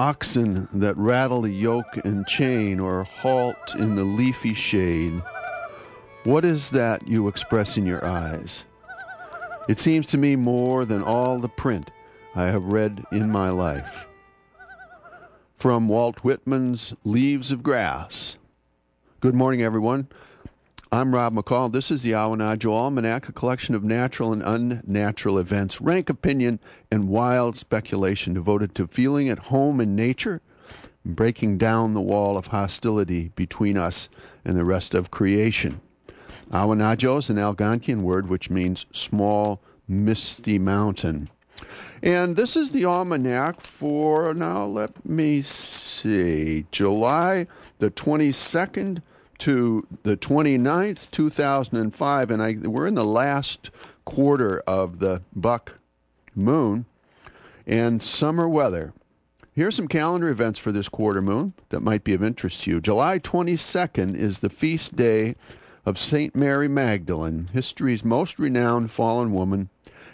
oxen that rattle yoke and chain or halt in the leafy shade. What is that you express in your eyes? It seems to me more than all the print I have read in my life. From Walt Whitman's Leaves of Grass. Good morning, everyone. I'm Rob McCall. This is the Awanadjo Almanac, a collection of natural and unnatural events, rank opinion, and wild speculation devoted to feeling at home in nature and breaking down the wall of hostility between us and the rest of creation. Awanadjo is an Algonquian word which means small, misty mountain. And this is the almanac for, now let me see, July the 22nd to the 29th, 2005, and I, we're in the last quarter of the buck moon and summer weather. Here's some calendar events for this quarter moon that might be of interest to you. July 22nd is the feast day of St. Mary Magdalene, history's most renowned fallen woman,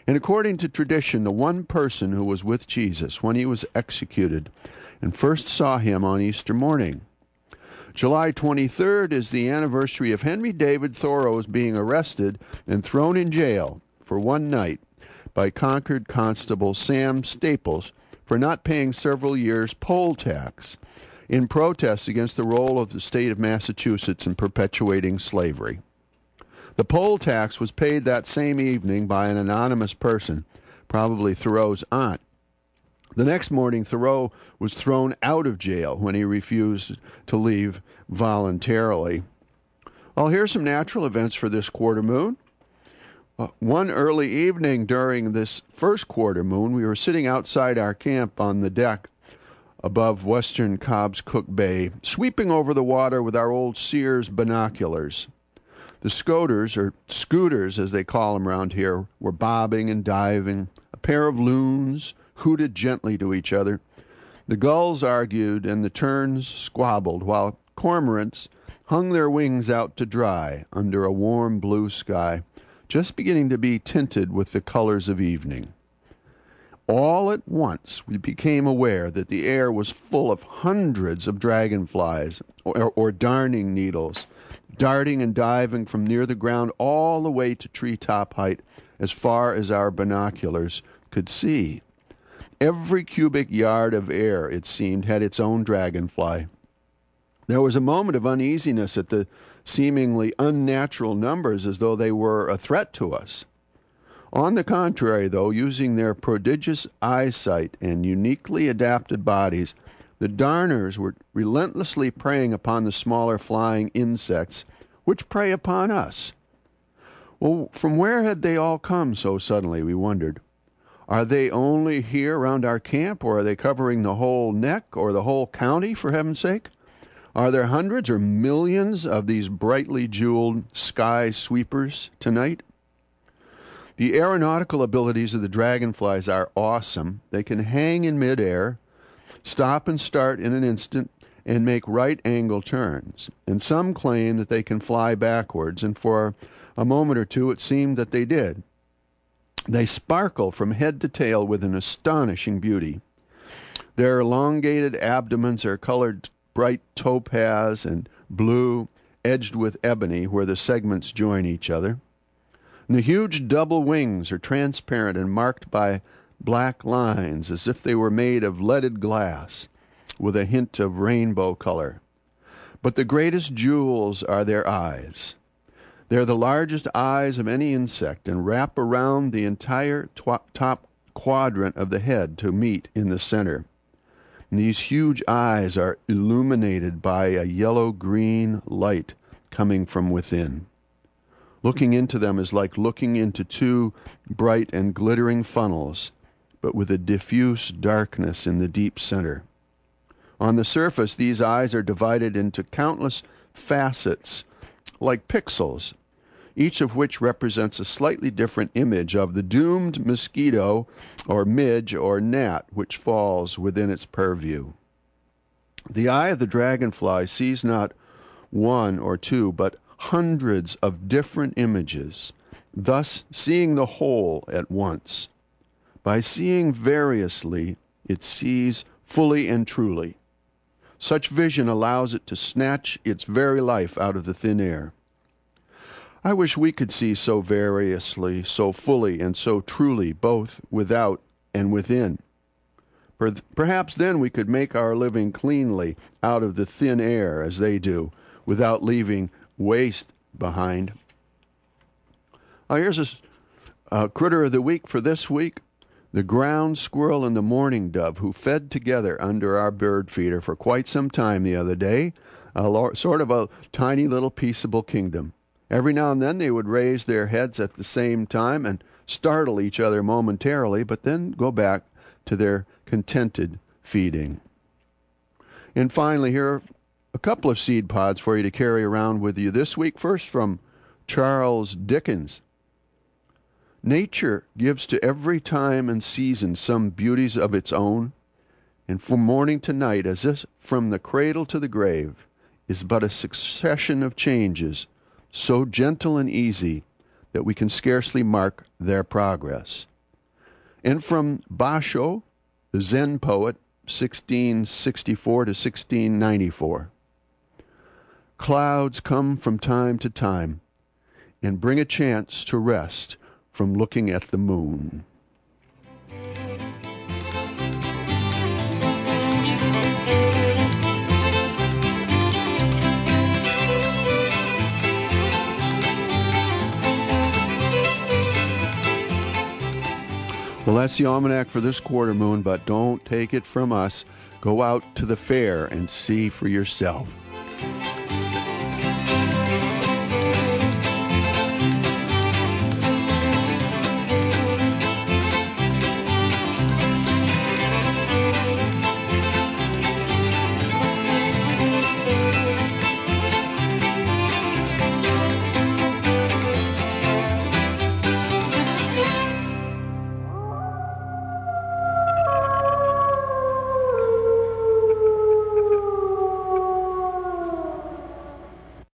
and according to tradition, the one person who was with Jesus when he was executed and first saw him on Easter morning. July 23rd is the anniversary of Henry David Thoreau's being arrested and thrown in jail for one night by Concord Constable Sam Staples for not paying several years' poll tax in protest against the role of the state of Massachusetts in perpetuating slavery. The poll tax was paid that same evening by an anonymous person, probably Thoreau's aunt, the next morning, Thoreau was thrown out of jail when he refused to leave voluntarily. Well, here's some natural events for this quarter moon. Uh, one early evening during this first quarter moon, we were sitting outside our camp on the deck above western Cobscook Bay, sweeping over the water with our old Sears binoculars. The scoters, or scooters as they call them around here, were bobbing and diving. A pair of loons, hooted gently to each other. The gulls argued and the terns squabbled, while cormorants hung their wings out to dry under a warm blue sky, just beginning to be tinted with the colors of evening. All at once we became aware that the air was full of hundreds of dragonflies or, or darning needles, darting and diving from near the ground all the way to treetop height as far as our binoculars could see. Every cubic yard of air, it seemed, had its own dragonfly. There was a moment of uneasiness at the seemingly unnatural numbers as though they were a threat to us. On the contrary, though, using their prodigious eyesight and uniquely adapted bodies, the darners were relentlessly preying upon the smaller flying insects, which prey upon us. Well, from where had they all come so suddenly, we wondered. Are they only here around our camp, or are they covering the whole neck or the whole county, for heaven's sake? Are there hundreds or millions of these brightly jeweled sky sweepers tonight? The aeronautical abilities of the dragonflies are awesome. They can hang in midair, stop and start in an instant, and make right angle turns. And some claim that they can fly backwards, and for a moment or two it seemed that they did. They sparkle from head to tail with an astonishing beauty. Their elongated abdomens are colored bright topaz and blue, edged with ebony where the segments join each other. And the huge double wings are transparent and marked by black lines as if they were made of leaded glass with a hint of rainbow color. But the greatest jewels are their eyes. They are the largest eyes of any insect and wrap around the entire top quadrant of the head to meet in the center. And these huge eyes are illuminated by a yellow green light coming from within. Looking into them is like looking into two bright and glittering funnels, but with a diffuse darkness in the deep center. On the surface, these eyes are divided into countless facets like pixels, each of which represents a slightly different image of the doomed mosquito or midge or gnat which falls within its purview. The eye of the dragonfly sees not one or two, but hundreds of different images, thus seeing the whole at once. By seeing variously, it sees fully and truly. Such vision allows it to snatch its very life out of the thin air. I wish we could see so variously, so fully, and so truly, both without and within. Perhaps then we could make our living cleanly out of the thin air as they do, without leaving waste behind. Uh, here's a, a critter of the week for this week the ground squirrel and the mourning dove, who fed together under our bird feeder for quite some time the other day, a sort of a tiny little peaceable kingdom. Every now and then they would raise their heads at the same time and startle each other momentarily, but then go back to their contented feeding. And finally, here are a couple of seed pods for you to carry around with you this week. First, from Charles Dickens. Nature gives to every time and season some beauties of its own, and from morning to night, as if from the cradle to the grave, is but a succession of changes, so gentle and easy that we can scarcely mark their progress. And from Basho, the Zen poet, 1664 to 1694. Clouds come from time to time and bring a chance to rest from looking at the moon. Well, that's the almanac for this quarter moon, but don't take it from us. Go out to the fair and see for yourself.